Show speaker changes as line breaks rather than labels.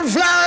sunflower.